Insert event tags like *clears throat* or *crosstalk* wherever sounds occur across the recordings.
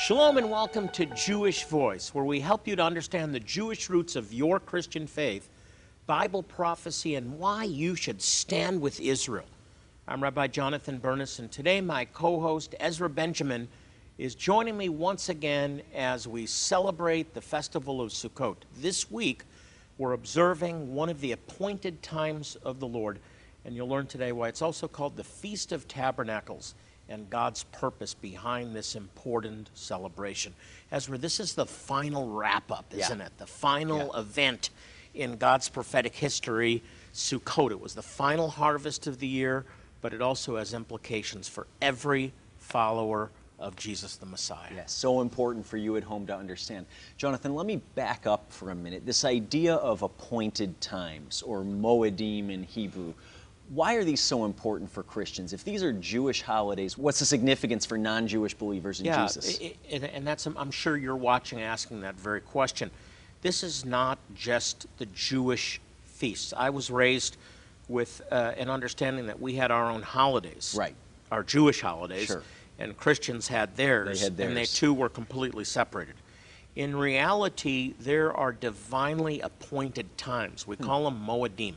Shalom and welcome to Jewish Voice, where we help you to understand the Jewish roots of your Christian faith, Bible prophecy, and why you should stand with Israel. I'm Rabbi Jonathan Bernis, and today my co host Ezra Benjamin is joining me once again as we celebrate the festival of Sukkot. This week, we're observing one of the appointed times of the Lord, and you'll learn today why it's also called the Feast of Tabernacles and God's purpose behind this important celebration. Ezra, this is the final wrap up, isn't Yeah. it? The final Yeah. event in God's prophetic history, Sukkot. It was the final harvest of the year, but it also has implications for every follower of Jesus the Messiah. Yes, so important for you at home to understand. Jonathan, let me back up for a minute. This idea of appointed times, or Moedim in Hebrew, why are these so important for Christians? If these are Jewish holidays, what's the significance for non Jewish believers in yeah, Jesus? and, that's I'm sure you're watching asking that very question. This is not just the Jewish feasts. I was raised with uh, an understanding that we had our own holidays, Right. Our Jewish holidays, Sure. and Christians had theirs, They had theirs, and they too were completely separated. In reality, there are divinely appointed times. Hmm. We call them Moedim.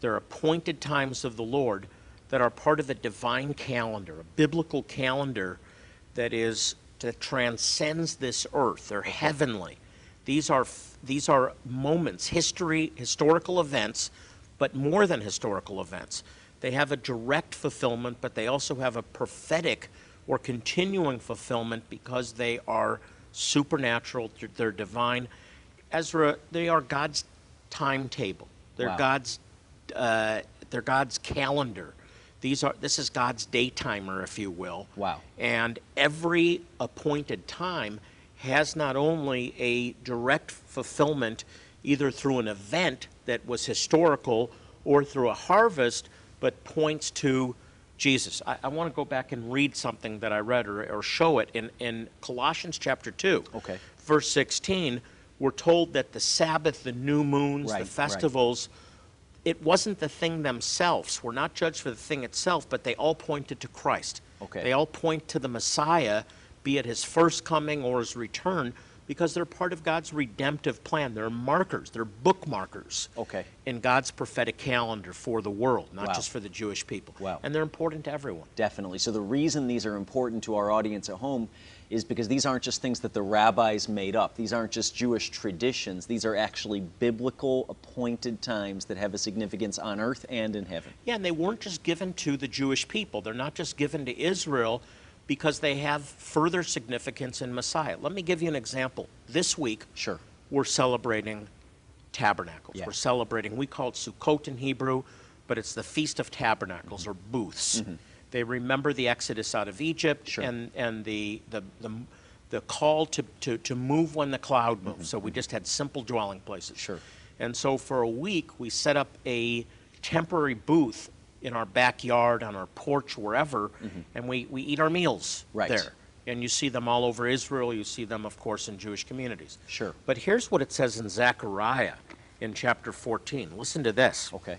They're appointed times of the Lord that are part of a divine calendar, a biblical calendar that is that transcends this earth. They're heavenly. These are these are moments, history, historical events, but more than historical events. They have a direct fulfillment, but they also have a prophetic or continuing fulfillment because they are supernatural, they're- they're divine. Ezra, they are God's timetable. They're Wow. God's uh, they're God's calendar. These are this is God's day timer, if you will. Wow. And every appointed time has not only a direct fulfillment either through an event that was historical or through a harvest, but points to Jesus. I, I want to go back and read something that I read or, or show it in, in Colossians chapter 2. Okay. Verse 16, we're told that the Sabbath, the new moons, Right, the right. It wasn't the thing themselves. We're not judged for the thing itself, but they all pointed to Christ. Okay. They all point to the Messiah, be it his first coming or his return, because they're part of God's redemptive plan. They're markers, they're bookmarkers Okay. in God's prophetic calendar for the world, not Wow. just for the Jewish people. Wow. And they're important to everyone. Definitely. So the reason these are important to our audience at home is because these aren't just things that the rabbis made up. These aren't just Jewish traditions. These are actually biblical appointed times that have a significance on earth and in heaven. Yeah, and they weren't just given to the Jewish people. They're not just given to Israel because they have further significance in Messiah. Let me give you an example. This week, Sure. we're celebrating tabernacles. Yeah. We're celebrating, we call it Sukkot in Hebrew, but it's the Feast of Tabernacles or booths. Mm-hmm. They remember the Exodus out of Egypt Mm-hmm. Sure. and, and the, the, the, the call to, to, to move when the cloud moves. So we just had simple dwelling places. Mm-hmm. Sure. And so for a week, we set up a temporary booth in our backyard, on our porch, wherever, and we, we eat our meals Mm-hmm. Right. there. And you see them all over Israel. You see them, of course, in Jewish communities. Sure. But here's what it says in Zechariah in chapter 14. Listen to this. Okay.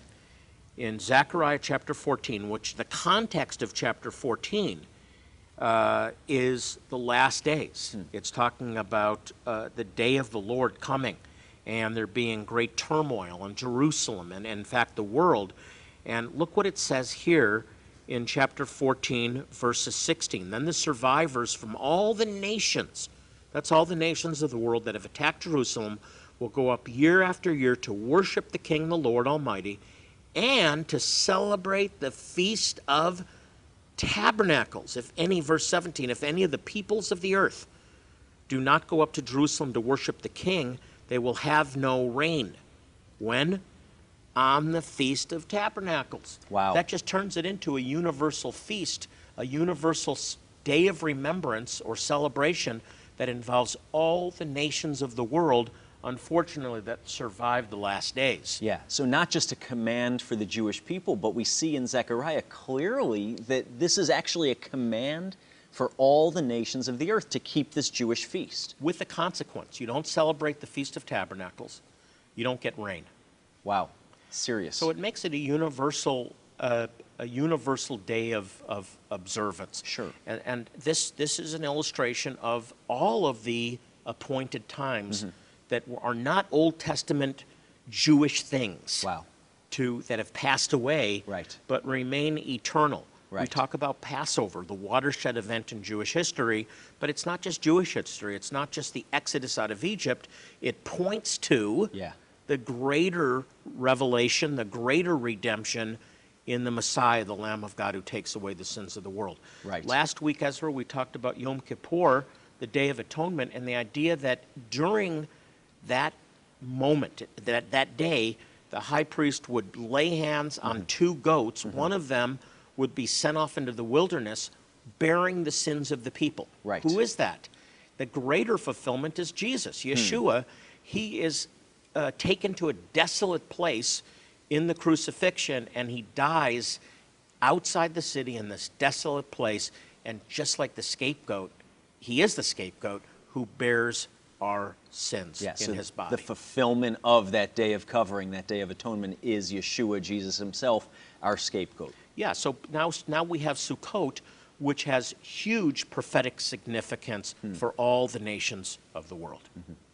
In Zechariah chapter 14, which the context of chapter 14 uh, is the last days. It's talking about uh, the day of the Lord coming and there being great turmoil in Jerusalem and, in fact, the world. And look what it says here in chapter 14, verses 16. Then the survivors from all the nations, that's all the nations of the world that have attacked Jerusalem, will go up year after year to worship the King, the Lord Almighty, and to celebrate the feast of tabernacles. If any, verse 17, if any of the peoples of the earth do not go up to Jerusalem to worship the king, they will have no rain. When? On the Feast of Tabernacles. Wow. That just turns it into a universal feast, a universal day of remembrance or celebration that involves all the nations of the world, unfortunately, that survived the last days. Yeah, so not just a command for the Jewish people, but we see in Zechariah clearly that this is actually a command for all the nations of the earth to keep this Jewish feast. With the consequence, you don't celebrate the Feast of Tabernacles, you don't get rain. Wow, serious. So it makes it a universal, uh, a universal day of, of observance. Sure. And, and this, this is an illustration of all of the appointed times Mm-hmm. That are not Old Testament Jewish things. Wow. To, that have passed away, Right. but remain eternal. Right. We talk about Passover, the watershed event in Jewish history, but it's not just Jewish history. It's not just the exodus out of Egypt. It points to Yeah. the greater revelation, the greater redemption in the Messiah, the Lamb of God who takes away the sins of the world. Right. Last week, Ezra, we talked about Yom Kippur, the Day of Atonement, and the idea that during that moment, that, that day, the high priest would lay hands Mm-hmm. on two goats. One of them would be sent off into the wilderness bearing the sins of the people. Right. Who is that? The greater fulfillment is Jesus, Yeshua. He is uh, taken to a desolate place in the crucifixion and he dies outside the city in this desolate place. And just like the scapegoat, he is the scapegoat who bears our sins Yeah, in so his body. the fulfillment of that day of covering, that day of atonement, is Yeshua, Jesus himself, our scapegoat. Yeah, so now, now we have Sukkot, which has huge prophetic significance Hmm. for all the nations of the world.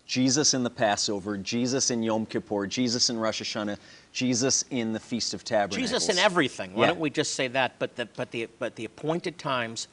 Jesus in the Passover, Jesus in Yom Kippur, Jesus in Rosh Hashanah, Jesus in the Feast of Tabernacles. Jesus in everything. Why Yeah. don't we just say that? But the, but, the, but the appointed times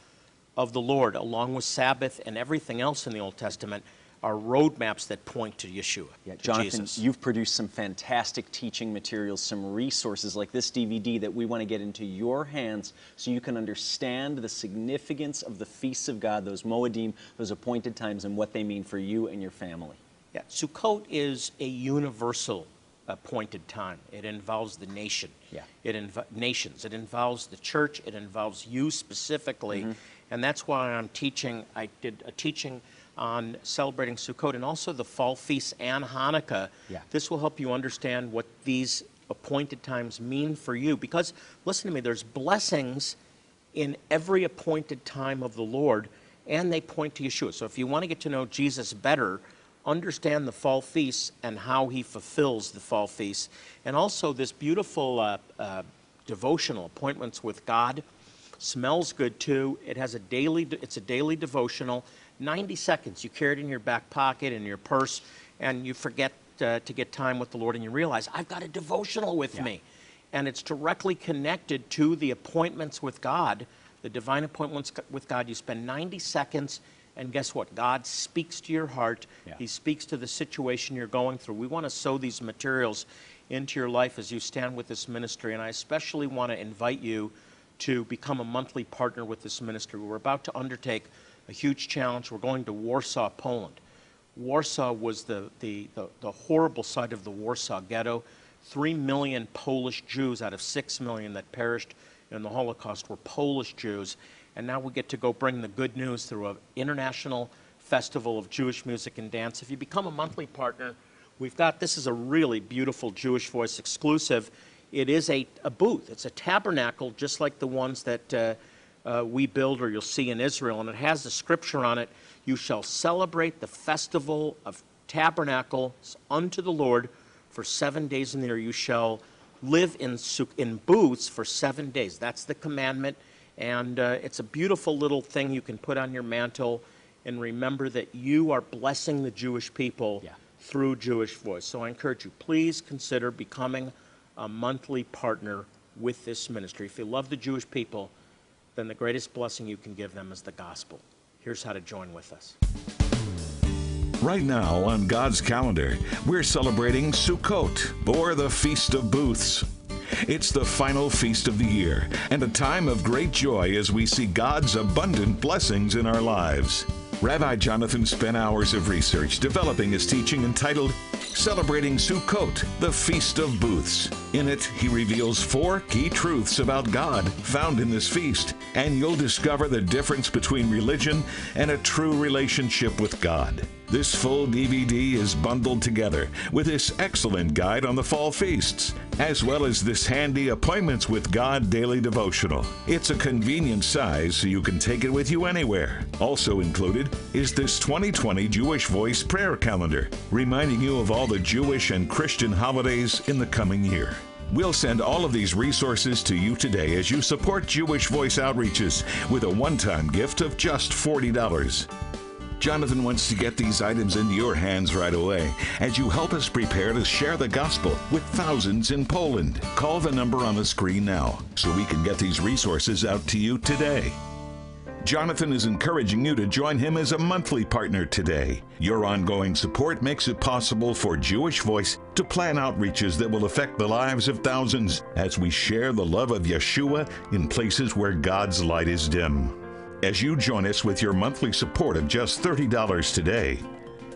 of the Lord, along with Sabbath and everything else in the Old Testament, are roadmaps that point to Yeshua, Yeah, to Jonathan, Jesus. you've produced some fantastic teaching materials, some resources like this DVD that we want to get into your hands so you can understand the significance of the feasts of God, those Moedim, those appointed times, and what they mean for you and your family. Yeah, Sukkot is a universal appointed time. It involves the nation. Yeah. It inv- nations. It involves the church. It involves you specifically, Mm-hmm. and that's why I'm teaching. I did a teaching on celebrating Sukkot and also the fall feasts and Hanukkah. Yeah. This will help you understand what these appointed times mean for you. Because listen to me, there's blessings in every appointed time of the Lord, and they point to Yeshua. So if you want to get to know Jesus better, understand the fall feasts and how he fulfills the fall feasts. And also this beautiful uh, uh, devotional, Appointments with God, smells good too. It has a daily, it's a daily devotional. 90 seconds. You carry it in your back pocket, in your purse, and you forget uh, to get time with the Lord, and you realize, I've got a devotional with me and it's directly connected to the appointments with God, the divine appointments with God. You spend 90 seconds, and guess what? God speaks to your heart. Yeah. He speaks to the situation you're going through. We want to sow these materials into your life as you stand with this ministry, and I especially want to invite you to become a monthly partner with this ministry. We're about to undertake a huge challenge. We're going to Warsaw, Poland. Warsaw was the, the, the, the horrible site of the Warsaw Ghetto. Three million Polish Jews out of six million that perished in the Holocaust were Polish Jews. And now we get to go bring the good news through an international festival of Jewish music and dance. If you become a monthly partner, we've got this is a really beautiful Jewish Voice exclusive. It is a, a booth, it's a tabernacle just like the ones that uh, uh, we build or you'll see in Israel. And it has the scripture on it You shall celebrate the festival of tabernacles unto the Lord for seven days in the year. You shall live in, in booths for seven days. That's the commandment. And uh, it's a beautiful little thing you can put on your mantle and remember that you are blessing the Jewish people Yeah. through Jewish Voice. So I encourage you, please consider becoming a monthly partner with this ministry. If you love the Jewish people, then the greatest blessing you can give them is the gospel. Here's how to join with us. Right now on God's calendar, we're celebrating Sukkot, or the Feast of Booths. It's the final feast of the year and a time of great joy as we see God's abundant blessings in our lives. Rabbi Jonathan spent hours of research developing his teaching entitled Celebrating Sukkot, the Feast of Booths. In it, he reveals four key truths about God found in this feast, and you'll discover the difference between religion and a true relationship with God. This full DVD is bundled together with this excellent guide on the fall feasts, as well as this handy Appointments with God daily devotional. It's a convenient size so you can take it with you anywhere. Also included is this 2020 Jewish Voice prayer calendar, reminding you of all the Jewish and Christian holidays in the coming year. We'll send all of these resources to you today as you support Jewish Voice Outreaches with a one time gift of just $40. Jonathan wants to get these items into your hands right away as you help us prepare to share the gospel with thousands in Poland. Call the number on the screen now so we can get these resources out to you today. Jonathan is encouraging you to join him as a monthly partner today. Your ongoing support makes it possible for Jewish Voice to plan outreaches that will affect the lives of thousands as we share the love of Yeshua in places where God's light is dim. As you join us with your monthly support of just $30 today,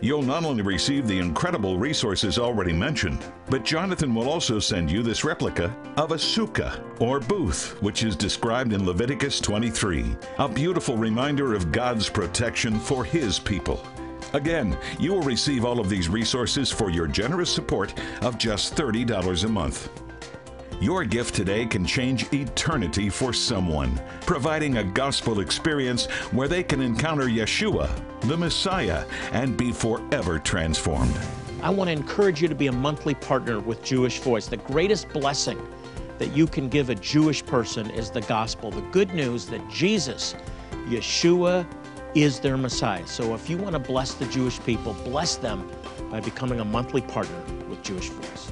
You'll not only receive the incredible resources already mentioned, but Jonathan will also send you this replica of a sukkah, or booth, which is described in Leviticus 23, a beautiful reminder of God's protection for His people. Again, you will receive all of these resources for your generous support of just $30 a month. Your gift today can change eternity for someone, providing a gospel experience where they can encounter Yeshua, the Messiah, and be forever transformed. I want to encourage you to be a monthly partner with Jewish Voice. The greatest blessing that you can give a Jewish person is the gospel, the good news that Jesus, Yeshua, is their Messiah. So if you want to bless the Jewish people, bless them by becoming a monthly partner with Jewish Voice.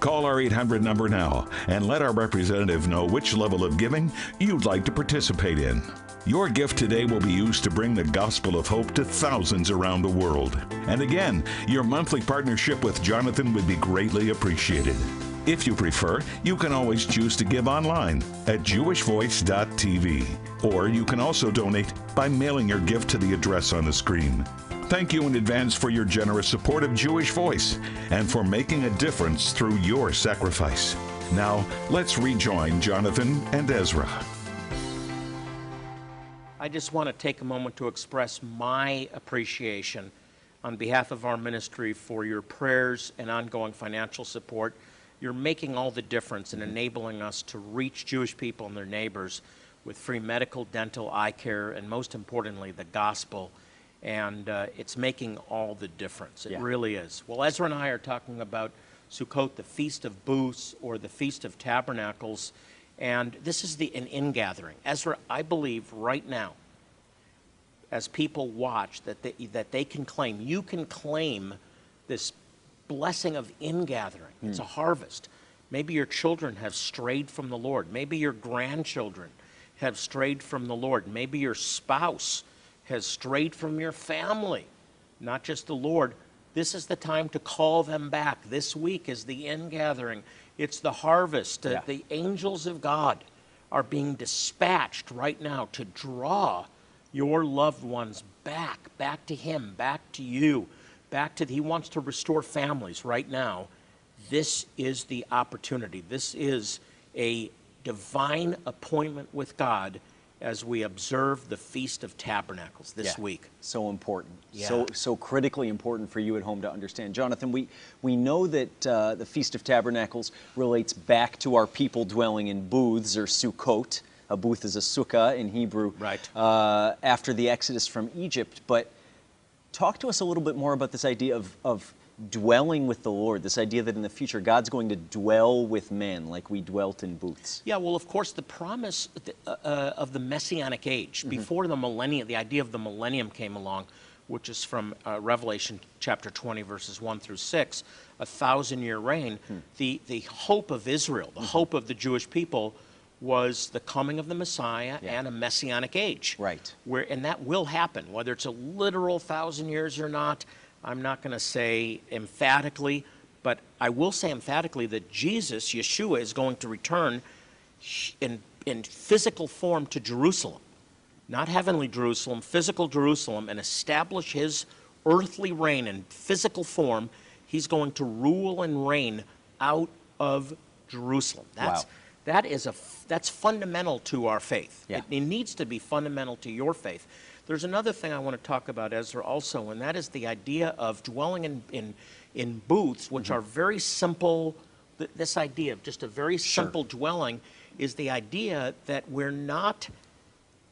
Call our 800 number now and let our representative know which level of giving you'd like to participate in. Your gift today will be used to bring the gospel of hope to thousands around the world. And again, your monthly partnership with Jonathan would be greatly appreciated. If you prefer, you can always choose to give online at jewishvoice.tv, or you can also donate by mailing your gift to the address on the screen. Thank you in advance for your generous support of Jewish Voice and for making a difference through your sacrifice. Now, let's rejoin Jonathan and Ezra. I just want to take a moment to express my appreciation on behalf of our ministry for your prayers and ongoing financial support. You're making all the difference in enabling us to reach Jewish people and their neighbors with free medical, dental, eye care, and most importantly, the gospel. And uh, it's making all the difference. It Yeah. really is. Well, Ezra and I are talking about Sukkot, the Feast of Booths or the Feast of Tabernacles. And this is the, an ingathering. Ezra, I believe right now, as people watch, that they, that they can claim, you can claim this blessing of ingathering. It's a harvest. Maybe your children have strayed from the Lord. Maybe your grandchildren have strayed from the Lord. Maybe your spouse has strayed from your family, not just the Lord. This is the time to call them back. This week is the ingathering. It's the harvest. Uh, Yeah. The angels of God are being dispatched right now to draw your loved ones back, back to Him, back to you, back to, He wants to restore families right now. This is the opportunity. This is a divine appointment with God as we observe the Feast of Tabernacles this Yeah. week. So important. Yeah. So so critically important for you at home to understand. Jonathan, we we know that uh, the Feast of Tabernacles relates back to our people dwelling in booths or sukkot. A booth is a sukkah in Hebrew. Right. Uh, after the Exodus from Egypt, but talk to us a little bit more about this idea of of dwelling with the Lord. This idea that in the future God's going to dwell with men like we dwelt in booths. Yeah, well, of course, the promise uh, uh, of the messianic age, before the millennium, the idea of the millennium came along, which is from uh, Revelation chapter 20, verses 1 through 6, a thousand year reign. The, the hope of Israel, the hope of the Jewish people, was the coming of the Messiah Yeah. and a messianic age. Right. Where, and that will happen, whether it's a literal thousand years or not. I'm not going to say emphatically, but I will say emphatically that Jesus, Yeshua, is going to return in, in physical form to Jerusalem. not heavenly Jerusalem, physical Jerusalem, and establish his earthly reign in physical form, he's going to rule and reign out of Jerusalem. That's Wow. that is a that's fundamental to our faith. Yeah. It, it needs to be fundamental to your faith. There's another thing I want to talk about, Ezra, also, and that is the idea of dwelling in in, in booths, which mm-hmm. are very simple. Th- this idea of just a very simple dwelling is the idea that we're not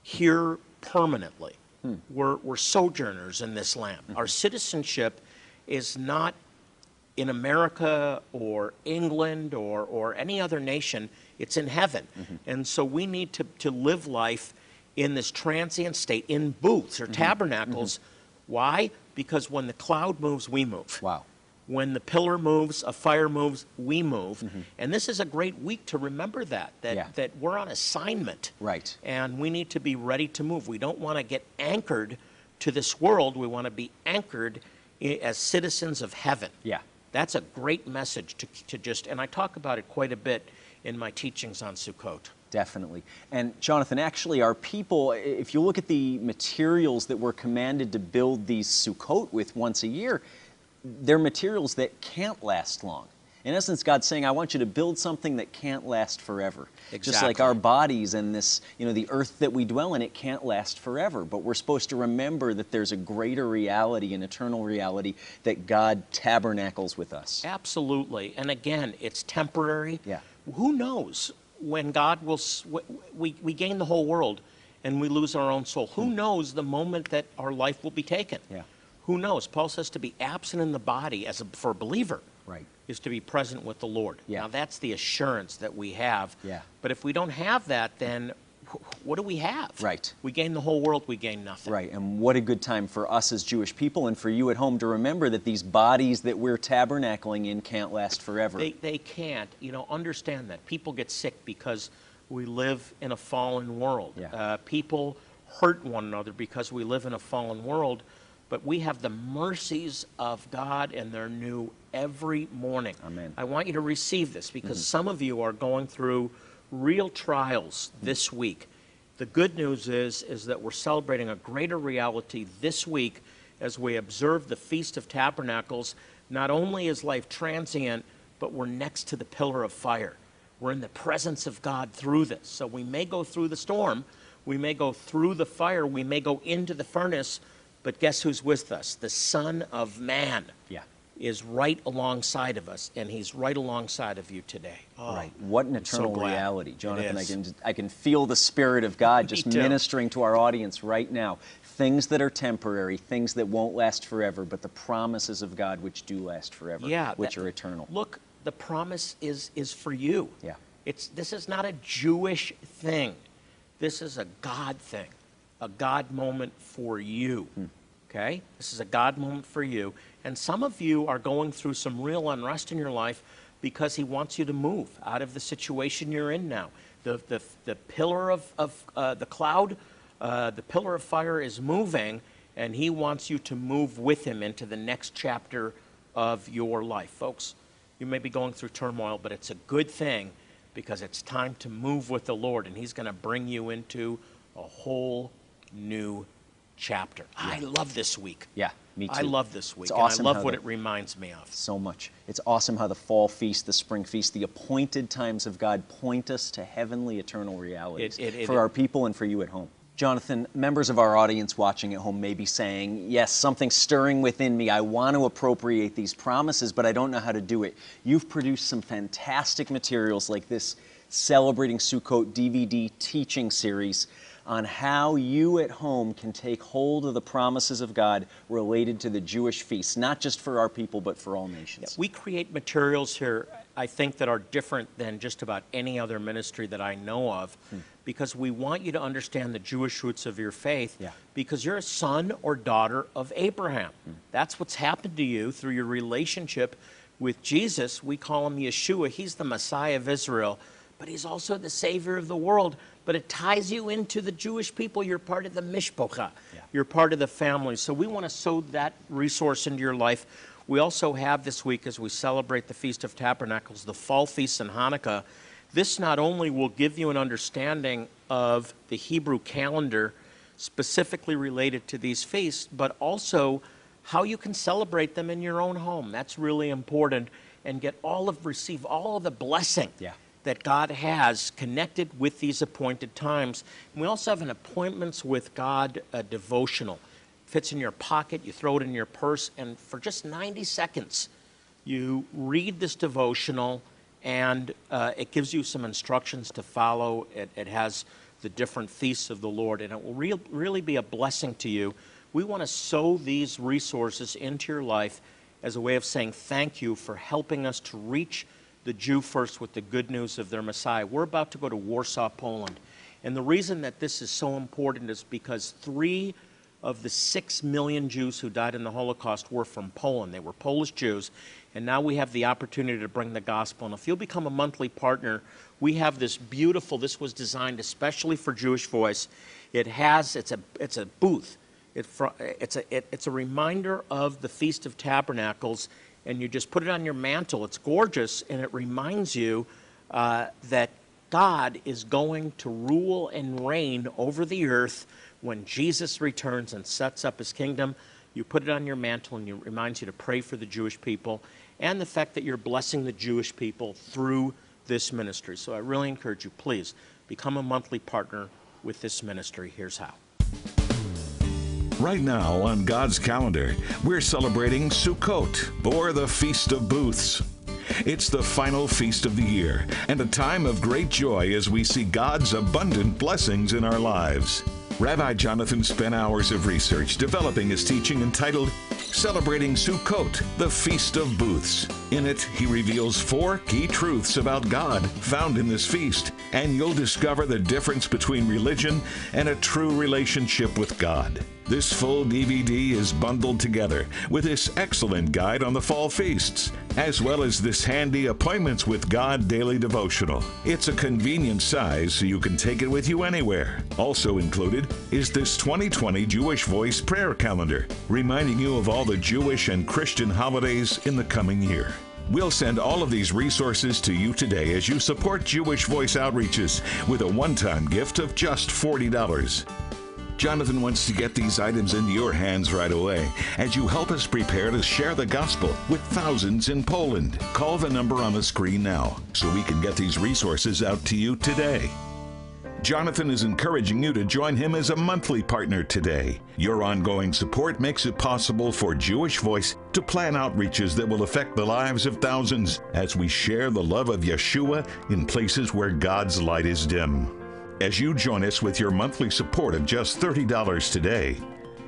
here permanently. Hmm. We're, we're sojourners in this land. Mm-hmm. Our citizenship is not in America or England or, or any other nation, it's in heaven. Mm-hmm. And so we need to, to live life in this transient state, in booths or mm-hmm. tabernacles. Mm-hmm. Why? Because when the cloud moves, we move. Wow. When the pillar moves, a fire moves, we move. Mm-hmm. And this is a great week to remember that, that, Yeah. that we're on assignment. Right. And we need to be ready to move. We don't want to get anchored to this world. We want to be anchored as citizens of heaven. Yeah. That's a great message to, to just, and I talk about it quite a bit in my teachings on Sukkot. Definitely. And Jonathan, actually, our people, if you look at the materials that we're commanded to build these Sukkot with once a year, they're materials that can't last long. In essence, God's saying, I want you to build something that can't last forever. Just like our bodies and this, you know, the earth that we dwell in, it can't last forever. But we're supposed to remember that there's a greater reality, an eternal reality, that God tabernacles with us. Absolutely. And again, it's temporary. Yeah. Who knows when God will, we, we gain the whole world and we lose our own soul? Who knows the moment that our life will be taken? Hmm. Yeah. Who knows? Paul says to be absent in the body as a, for a believer. Right. Is to be present with the Lord. Yeah. Now that's the assurance that we have. Yeah. But if we don't have that, then what do we have? Right. We gain the whole world, we gain nothing. Right, and what a good time for us as Jewish people and for you at home to remember that these bodies that we're tabernacling in can't last forever. They, they can't. You know, understand that. People get sick because we live in a fallen world. Yeah. Uh, people hurt one another because we live in a fallen world. But we have the mercies of God, and they're new every morning. Amen. I want you to receive this because some of you are going through real trials this week. The good news is, is that we're celebrating a greater reality this week as we observe the Feast of Tabernacles. Not only is life transient, but we're next to the pillar of fire. We're in the presence of God through this. So we may go through the storm, we may go through the fire, we may go into the furnace, but guess who's with us? The Son of Man Yeah. Is right alongside of us, and he's right alongside of you today. Oh, Right. What an I'm so eternal reality. Jonathan, I can, I can feel the Spirit of God *laughs* just ministering to our audience right now. Things that are temporary, things that won't last forever, but the promises of God which do last forever, yeah, which that- are eternal. Look, the promise is is for you. Yeah. It's this is not a Jewish thing. This is a God thing, a God moment for you. Hmm. Okay? This is a God moment for you. And some of you are going through some real unrest in your life because He wants you to move out of the situation you're in now. The, the, the pillar of, of uh, the cloud, uh, the pillar of fire is moving, and He wants you to move with Him into the next chapter of your life. Folks, you may be going through turmoil, but it's a good thing because it's time to move with the Lord, and He's going to bring you into a whole new chapter. I love this week. Yeah, me I love this week. It's and awesome I love what the- it reminds me of. so much. It's awesome how the fall feast, the spring feast, the appointed times of God point us to heavenly eternal realities It- it- it- for our people and for you at home. Jonathan, members of our audience watching at home may be saying, Yes, something's stirring within me. I want to appropriate these promises, but I don't know how to do it. You've produced some fantastic materials like this Celebrating Sukkot DVD teaching series on how you at home can take hold of the promises of God related to the Jewish feasts, not just for our people, but for all nations. We create materials here, I think, that are different than just about any other ministry that I know of hmm. because we want you to understand the Jewish roots of your faith Yeah. because you're a son or daughter of Abraham. Hmm. That's what's happened to you through your relationship with Jesus. We call him Yeshua, he's the Messiah of Israel, but he's also the Savior of the world. But it ties you into the Jewish people. You're part of the Mishpocha. Yeah. You're part of the family. So we want to sow that resource into your life. We also have this week, as we celebrate the Feast of Tabernacles, the Fall Feast and Hanukkah. This not only will give you an understanding of the Hebrew calendar specifically related to these feasts, but also how you can celebrate them in your own home. That's really important and get all of receive all of the blessing Yeah. That God has connected with these appointed times. And we also have an appointments with God uh, devotional. Fits in your pocket, you throw it in your purse, and for just 90 seconds, you read this devotional, and uh, it gives you some instructions to follow. It, it has the different feasts of the Lord, and it will real really be a blessing to you. We want to sow these resources into your life as a way of saying thank you for helping us to reach the Jew first with the good news of their Messiah. We're about to go to Warsaw, Poland. And the reason that this is so important is because three of the six million Jews who died in the Holocaust were from Poland. They were Polish Jews. And now we have the opportunity to bring the gospel. And if you'll become a monthly partner, we have this beautiful, this was designed especially for Jewish Voice. It has, it's a, it's a booth. It, it's, a, it, it's a reminder of the Feast of Tabernacles, and you just put it on your mantle. It's gorgeous, and it reminds you uh, that God is going to rule and reign over the earth when Jesus returns and sets up his kingdom. You put it on your mantle, and it reminds you to pray for the Jewish people and the fact that you're blessing the Jewish people through this ministry. So I really encourage you, please become a monthly partner with this ministry. Here's how. Right now on God's calendar, we're celebrating Sukkot, or the Feast of Booths. It's the final feast of the year and a time of great joy as we see God's abundant blessings in our lives. Rabbi Jonathan spent hours of research developing his teaching entitled Celebrating Sukkot, the Feast of Booths. In it, he reveals four key truths about God found in this feast, and you'll discover the difference between religion and a true relationship with God. This full DVD is bundled together with this excellent guide on the fall feasts, as well as this handy Appointments with God daily devotional. It's a convenient size so you can take it with you anywhere. Also included is this 2020 Jewish Voice prayer calendar, reminding you of all the Jewish and Christian holidays in the coming year. We'll send all of these resources to you today as you support Jewish Voice Outreaches with a one time gift of just $40. Jonathan wants to get these items into your hands right away as you help us prepare to share the gospel with thousands in Poland. Call the number on the screen now so we can get these resources out to you today. Jonathan is encouraging you to join him as a monthly partner today. Your ongoing support makes it possible for Jewish Voice to plan outreaches that will affect the lives of thousands as we share the love of Yeshua in places where God's light is dim. As you join us with your monthly support of just $30 today,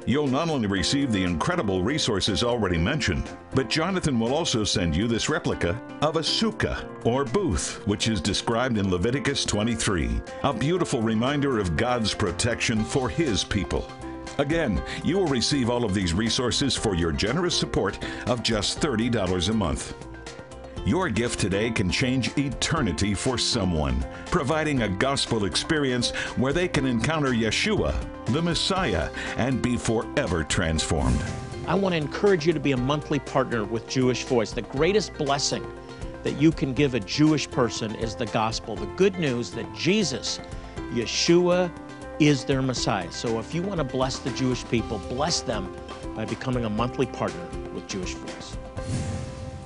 You'll not only receive the incredible resources already mentioned, but Jonathan will also send you this replica of a sukkah, or booth, which is described in Leviticus 23, a beautiful reminder of God's protection for His people. Again, you will receive all of these resources for your generous support of just $30 a month. Your gift today can change eternity for someone, providing a gospel experience where they can encounter Yeshua, the Messiah, and be forever transformed. I want to encourage you to be a monthly partner with Jewish Voice. The greatest blessing that you can give a Jewish person is the gospel, the good news that Jesus, Yeshua, is their Messiah. So if you want to bless the Jewish people, bless them by becoming a monthly partner with Jewish Voice.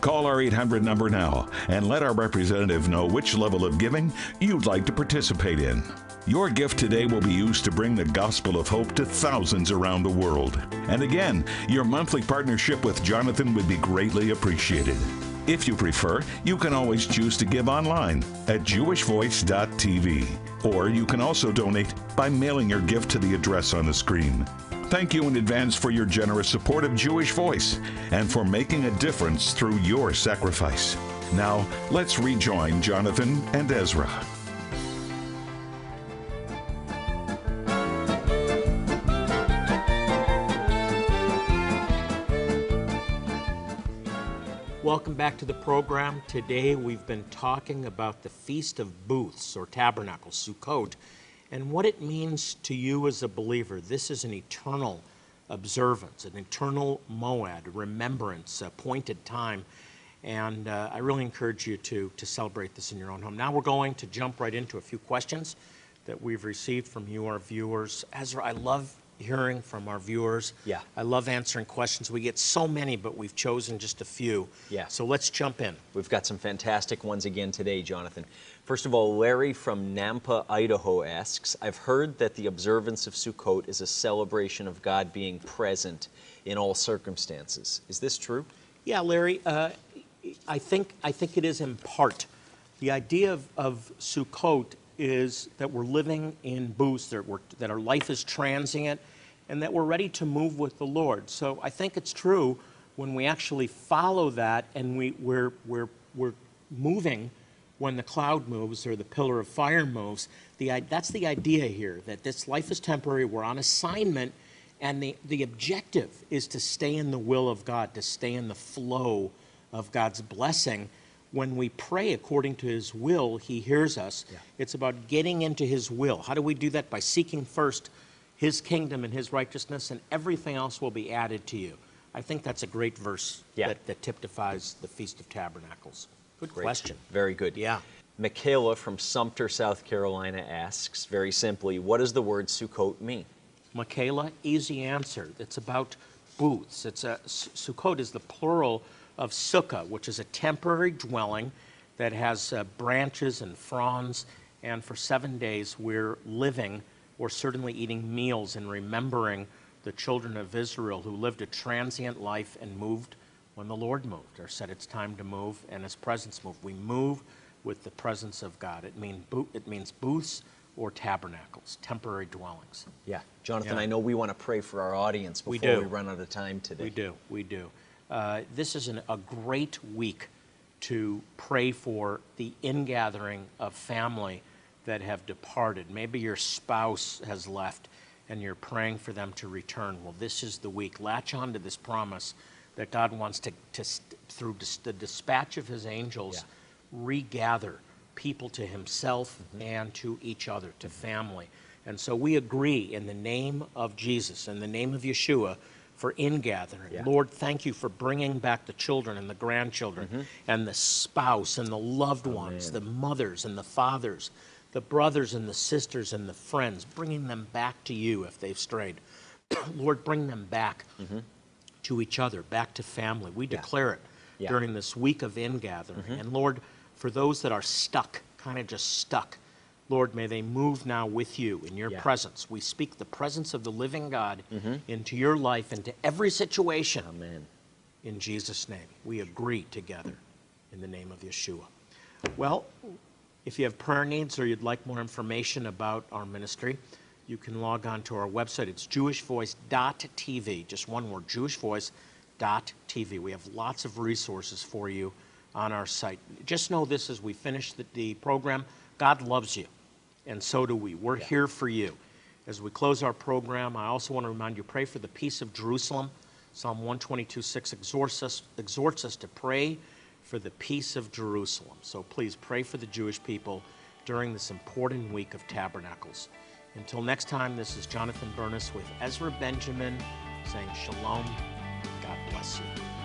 Call our 800 number now and let our representative know which level of giving you'd like to participate in. Your gift today will be used to bring the gospel of hope to thousands around the world. And again, your monthly partnership with Jonathan would be greatly appreciated. If you prefer, you can always choose to give online at jewishvoice.tv, or you can also donate by mailing your gift to the address on the screen. Thank you in advance for your generous support of Jewish Voice and for making a difference through your sacrifice. Now, let's rejoin Jonathan and Ezra. Welcome back to the program. Today we've been talking about the Feast of Booths or Tabernacles, Sukkot, and what it means to you as a believer. This is an eternal observance, an eternal moed, remembrance, appointed time. And uh, I really encourage you to, to celebrate this in your own home. Now we're going to jump right into a few questions that we've received from you, our viewers. Ezra, I love hearing from our viewers. Yeah. I love answering questions. We get so many, but we've chosen just a few. Yeah. So let's jump in. We've got some fantastic ones again today, Jonathan. First of all, Larry from Nampa, Idaho asks I've heard that the observance of Sukkot is a celebration of God being present in all circumstances. Is this true? Yeah, Larry, uh, I think I think it is in part. The idea of, of Sukkot is that we're living in booths, that, that our life is transient, and that we're ready to move with the Lord. So I think it's true when we actually follow that and we, we're, we're, we're moving when the cloud moves or the pillar of fire moves. The, that's the idea here, that this life is temporary, we're on assignment, and the, the objective is to stay in the will of God, to stay in the flow of God's blessing. When we pray according to His will, He hears us. Yeah. It's about getting into His will. How do we do that? By seeking first His kingdom and His righteousness, and everything else will be added to you. I think that's a great verse Yeah. that, that typifies the Feast of Tabernacles. Good Great. question. Very good. Yeah. Michaela from Sumter, South Carolina asks very simply, what does the word Sukkot mean? Michaela, easy answer. It's about booths. It's a Sukkot is the plural of sukkah, which is a temporary dwelling that has uh, branches and fronds. And for seven days, we're living or certainly eating meals and remembering the children of Israel who lived a transient life and moved when the Lord moved, or said it's time to move, and His presence moved. We move with the presence of God. It, mean, it means booths or tabernacles, temporary dwellings. Yeah. Jonathan, Yeah. I know we want to pray for our audience We before do. we run out of time today. We do, we do. Uh, this is an, a great week to pray for the ingathering of family that have departed. Maybe your spouse has left and you're praying for them to return. Well, this is the week. Latch on to this promise that God wants to, to through dis- the dispatch of his angels, regather people to himself mm-hmm. and to each other, to family. And so we agree in the name of Jesus, in the name of Yeshua, for ingathering. Yeah. Lord, thank you for bringing back the children and the grandchildren mm-hmm. and the spouse and the loved ones, the mothers and the fathers, the brothers and the sisters and the friends, bringing them back to you if they've strayed. *clears throat* Lord, bring them back mm-hmm. To each other, back to family. We declare it Yeah. during this week of ingathering. Mm-hmm. And Lord, for those that are stuck, kind of just stuck, Lord, may they move now with you in your Yeah. presence. We speak the presence of the living God mm-hmm. into your life, into every situation. Amen. In Jesus' name, we agree together in the name of Yeshua. Well, if you have prayer needs or you'd like more information about our ministry, you can log on to our website. It's jewishvoice.tv, just one word, jewishvoice.tv. We have lots of resources for you on our site. Just know this as we finish the, the program God loves you, and so do we. We're here for you. As we close our program, I also want to remind you pray for the peace of Jerusalem. Psalm 122 6 exhorts us, exhorts us to pray for the peace of Jerusalem. So please pray for the Jewish people during this important week of tabernacles. Until next time, this is Jonathan Bernis with Ezra Benjamin saying shalom. God bless you.